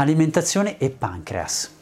Alimentazione e pancreas.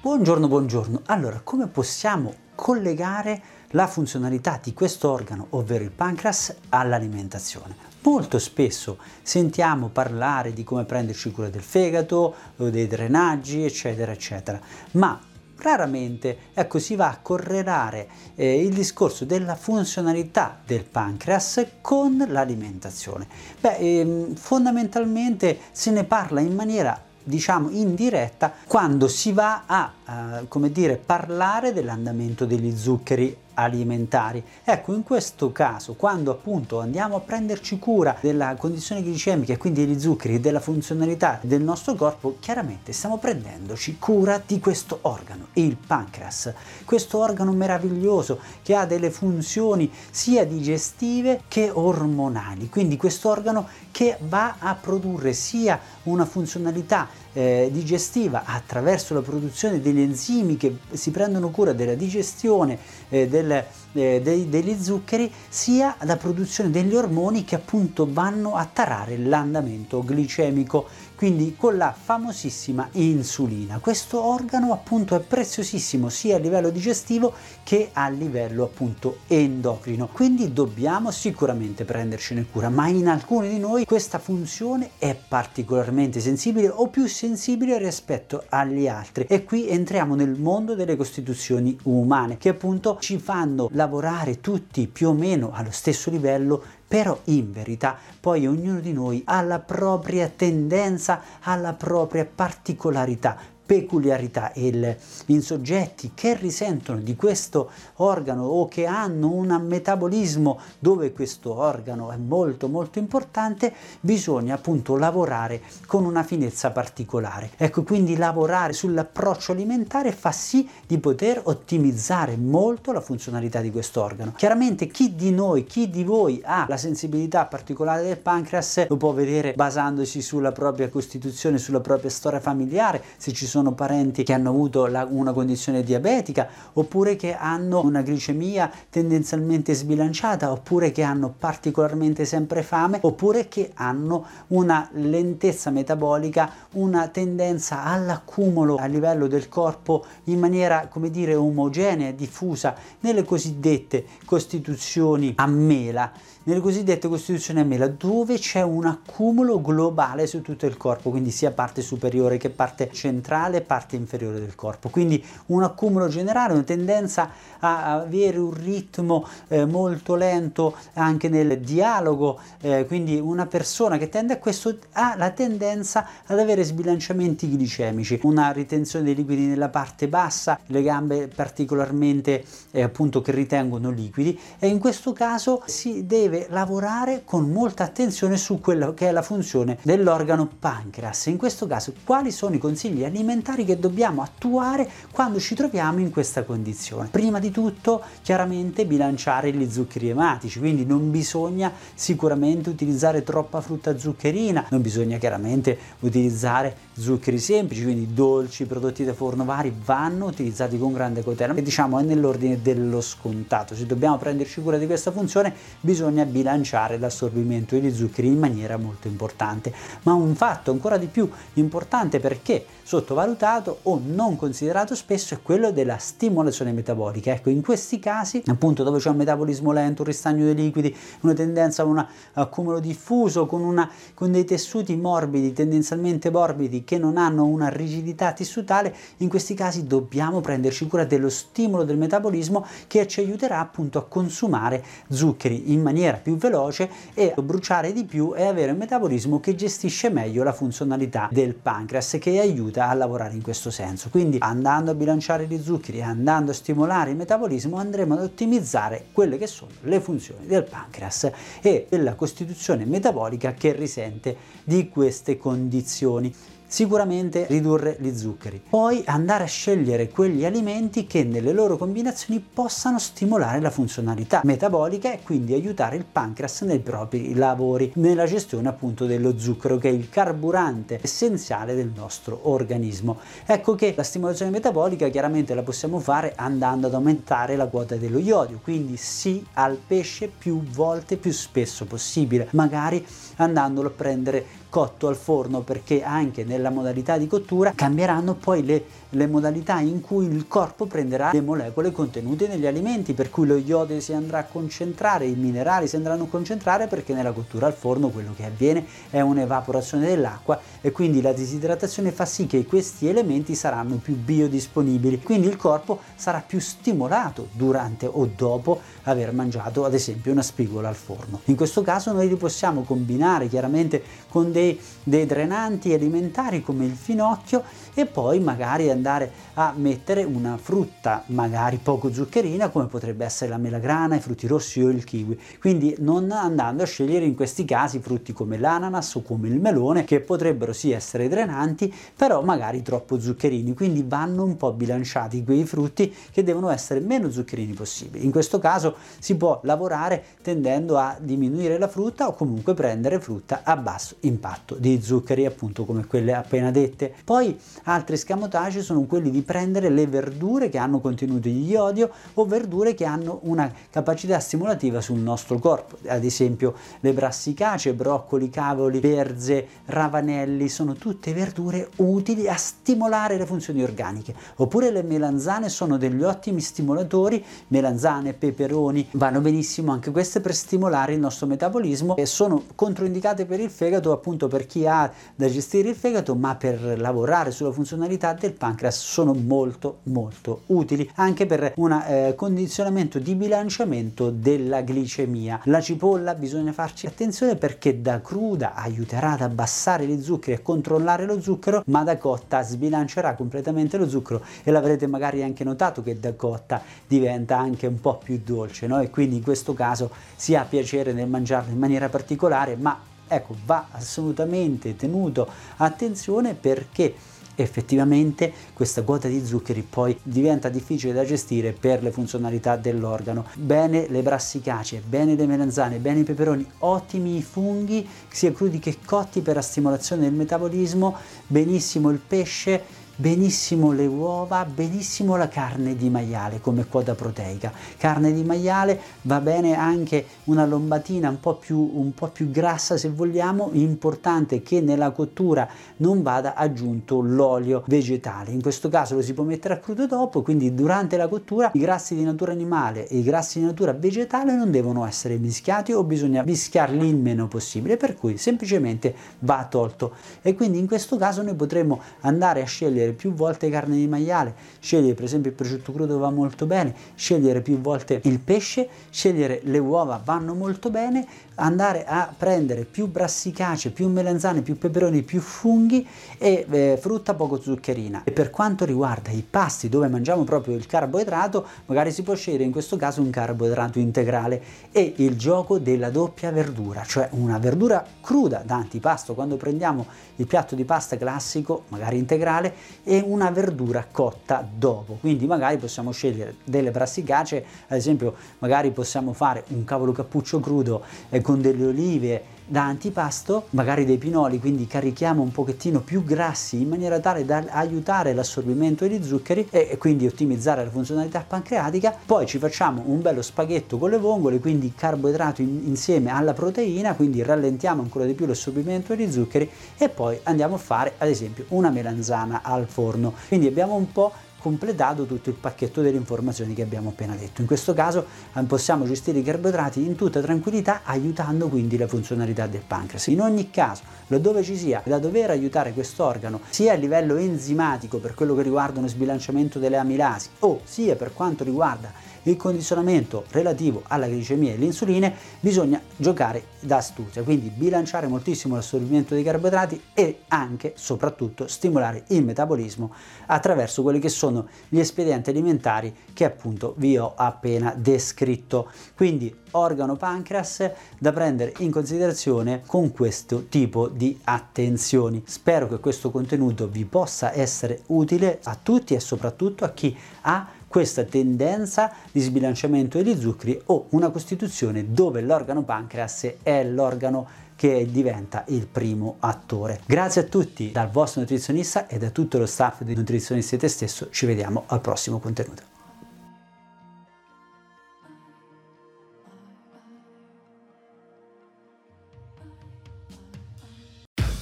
Buongiorno, buongiorno. Allora, come possiamo collegare la funzionalità di questo organo, ovvero il pancreas, all'alimentazione? Molto spesso sentiamo parlare di come prenderci cura del fegato, dei drenaggi, eccetera, eccetera, ma raramente ecco, si va a correlare eh, il discorso della funzionalità del pancreas con l'alimentazione. Beh, ehm, fondamentalmente se ne parla in maniera diciamo indiretta quando si va a eh, come dire parlare dell'andamento degli zuccheri alimentari. Ecco, in questo caso, quando appunto andiamo a prenderci cura della condizione glicemica e quindi degli zuccheri e della funzionalità del nostro corpo, chiaramente stiamo prendendoci cura di questo organo, il pancreas. Questo organo meraviglioso che ha delle funzioni sia digestive che ormonali, quindi questo organo che va a produrre sia una funzionalità eh, digestiva attraverso la produzione degli enzimi che si prendono cura della digestione eh, del, eh, dei, degli zuccheri, sia la produzione degli ormoni che appunto vanno a tarare l'andamento glicemico quindi con la famosissima insulina. Questo organo appunto è preziosissimo sia a livello digestivo che a livello appunto endocrino, quindi dobbiamo sicuramente prendercene cura, ma in alcuni di noi questa funzione è particolarmente sensibile o più sensibile rispetto agli altri e qui entriamo nel mondo delle costituzioni umane che appunto ci fanno lavorare tutti più o meno allo stesso livello però in verità poi ognuno di noi ha la propria tendenza, ha la propria particolarità peculiarità il, in soggetti che risentono di questo organo o che hanno un metabolismo dove questo organo è molto molto importante, bisogna appunto lavorare con una finezza particolare. Ecco, quindi lavorare sull'approccio alimentare fa sì di poter ottimizzare molto la funzionalità di questo organo. Chiaramente chi di noi, chi di voi ha la sensibilità particolare del pancreas lo può vedere basandosi sulla propria costituzione, sulla propria storia familiare, se ci sono sono parenti che hanno avuto la, una condizione diabetica oppure che hanno una glicemia tendenzialmente sbilanciata oppure che hanno particolarmente sempre fame oppure che hanno una lentezza metabolica, una tendenza all'accumulo a livello del corpo in maniera come dire omogenea, diffusa nelle cosiddette costituzioni a mela nelle cosiddette costituzioni a mela dove c'è un accumulo globale su tutto il corpo, quindi sia parte superiore che parte centrale parte inferiore del corpo. Quindi un accumulo generale, una tendenza a avere un ritmo eh, molto lento anche nel dialogo, eh, quindi una persona che tende a questo ha la tendenza ad avere sbilanciamenti glicemici, una ritenzione dei liquidi nella parte bassa, le gambe particolarmente eh, appunto che ritengono liquidi e in questo caso si deve deve lavorare con molta attenzione su quello che è la funzione dell'organo pancreas. In questo caso, quali sono i consigli alimentari che dobbiamo attuare quando ci troviamo in questa condizione? Prima di tutto, chiaramente bilanciare gli zuccheri ematici, quindi non bisogna sicuramente utilizzare troppa frutta zuccherina, non bisogna chiaramente utilizzare zuccheri semplici, quindi dolci, prodotti da forno vari vanno utilizzati con grande cautela e diciamo è nell'ordine dello scontato. Se dobbiamo prenderci cura di questa funzione, bisogna bilanciare l'assorbimento degli zuccheri in maniera molto importante. Ma un fatto ancora di più importante perché sottovalutato o non considerato spesso è quello della stimolazione metabolica. Ecco, in questi casi, appunto dove c'è un metabolismo lento, un ristagno dei liquidi, una tendenza a un accumulo diffuso con, una, con dei tessuti morbidi, tendenzialmente morbidi, che non hanno una rigidità tissutale, in questi casi dobbiamo prenderci cura dello stimolo del metabolismo che ci aiuterà appunto a consumare zuccheri in maniera maniera più veloce e bruciare di più e avere un metabolismo che gestisce meglio la funzionalità del pancreas che aiuta a lavorare in questo senso. Quindi andando a bilanciare gli zuccheri, andando a stimolare il metabolismo andremo ad ottimizzare quelle che sono le funzioni del pancreas e della costituzione metabolica che risente di queste condizioni sicuramente ridurre gli zuccheri. Poi andare a scegliere quegli alimenti che nelle loro combinazioni possano stimolare la funzionalità metabolica e quindi aiutare il pancreas nei propri lavori, nella gestione appunto dello zucchero che è il carburante essenziale del nostro organismo. Ecco che la stimolazione metabolica chiaramente la possiamo fare andando ad aumentare la quota dello iodio, quindi sì al pesce più volte più spesso possibile, magari andandolo a prendere cotto al forno perché anche nella modalità di cottura cambieranno poi le, le, modalità in cui il corpo prenderà le molecole contenute negli alimenti per cui lo iodio si andrà a concentrare, i minerali si andranno a concentrare perché nella cottura al forno quello che avviene è un'evaporazione dell'acqua e quindi la disidratazione fa sì che questi elementi saranno più biodisponibili quindi il corpo sarà più stimolato durante o dopo aver mangiato ad esempio una spigola al forno. In questo caso noi li possiamo combinare chiaramente con dei dei, dei drenanti alimentari come il finocchio e poi magari andare a mettere una frutta magari poco zuccherina come potrebbe essere la melagrana, i frutti rossi o il kiwi. Quindi non andando a scegliere in questi casi frutti come l'ananas o come il melone che potrebbero sì essere drenanti però magari troppo zuccherini. Quindi vanno un po' bilanciati quei frutti che devono essere meno zuccherini possibili. In questo caso si può lavorare tendendo a diminuire la frutta o comunque prendere frutta a basso impatto impatto di zuccheri appunto come quelle appena dette. Poi altri scamotage sono quelli di prendere le verdure che hanno contenuti di iodio o verdure che hanno una capacità stimolativa sul nostro corpo, ad esempio le brassicacee, broccoli, cavoli, berze, ravanelli, sono tutte verdure utili a stimolare le funzioni organiche. Oppure le melanzane sono degli ottimi stimolatori, melanzane, peperoni, vanno benissimo anche queste per stimolare il nostro metabolismo e sono controindicate per il fegato appunto soprattutto per chi ha da gestire il fegato, ma per lavorare sulla funzionalità del pancreas sono molto molto utili anche per un eh, condizionamento di bilanciamento della glicemia. La cipolla bisogna farci attenzione perché da cruda aiuterà ad abbassare gli zuccheri e controllare lo zucchero, ma da cotta sbilancerà completamente lo zucchero e l'avrete magari anche notato che da cotta diventa anche un po' più dolce, no? E quindi in questo caso si ha piacere nel mangiarlo in maniera particolare, ma Ecco, va assolutamente tenuto attenzione perché effettivamente questa quota di zuccheri poi diventa difficile da gestire per le funzionalità dell'organo. Bene le brassicacee, bene le melanzane, bene i peperoni, ottimi i funghi sia crudi che cotti per la stimolazione del metabolismo, benissimo il pesce benissimo le uova, benissimo la carne di maiale come quota proteica. Carne di maiale va bene anche una lombatina un po' più, un po più grassa se vogliamo, importante che nella cottura non vada aggiunto l'olio vegetale. In questo caso lo si può mettere a crudo dopo, quindi durante la cottura i grassi di natura animale e i grassi di natura vegetale non devono essere mischiati o bisogna mischiarli il meno possibile, per cui semplicemente va tolto. E quindi in questo caso noi potremmo andare a scegliere scegliere più volte carne di maiale, scegliere per esempio il prosciutto crudo va molto bene, scegliere più volte il pesce, scegliere le uova vanno molto bene, andare a prendere più brassicacee, più melanzane, più peperoni, più funghi e eh, frutta poco zuccherina. E per quanto riguarda i pasti dove mangiamo proprio il carboidrato, magari si può scegliere in questo caso un carboidrato integrale e il gioco della doppia verdura, cioè una verdura cruda da antipasto quando prendiamo il piatto di pasta classico, magari integrale, e una verdura cotta dopo. Quindi magari possiamo scegliere delle brassicacee, ad esempio magari possiamo fare un cavolo cappuccio crudo eh, con delle olive da antipasto, magari dei pinoli, quindi carichiamo un pochettino più grassi in maniera tale da aiutare l'assorbimento degli zuccheri e quindi ottimizzare la funzionalità pancreatica. Poi ci facciamo un bello spaghetto con le vongole, quindi carboidrato in, insieme alla proteina, quindi rallentiamo ancora di più l'assorbimento degli zuccheri e poi andiamo a fare ad esempio una melanzana al forno. Quindi abbiamo un po' completato tutto il pacchetto delle informazioni che abbiamo appena detto. In questo caso eh, possiamo gestire i carboidrati in tutta tranquillità aiutando quindi la funzionalità del pancreas. In ogni caso, laddove ci sia da dover aiutare quest'organo sia a livello enzimatico per quello che riguarda uno sbilanciamento delle amilasi o sia per quanto riguarda il condizionamento relativo alla glicemia e l'insulina bisogna giocare d'astuzia, quindi bilanciare moltissimo l'assorbimento dei carboidrati e anche, soprattutto, stimolare il metabolismo attraverso quelli che sono gli espedienti alimentari che appunto vi ho appena descritto. Quindi organo pancreas da prendere in considerazione con questo tipo di attenzioni. Spero che questo contenuto vi possa essere utile a tutti e soprattutto a chi ha questa tendenza di sbilanciamento degli zuccheri o una costituzione dove l'organo pancreas è l'organo che diventa il primo attore. Grazie a tutti dal vostro nutrizionista e da tutto lo staff di Nutrizionista Te Stesso, ci vediamo al prossimo contenuto.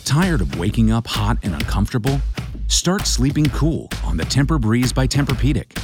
Tired of waking up hot and uncomfortable? Start sleeping cool on the Temper Breeze by Tempur-Pedic.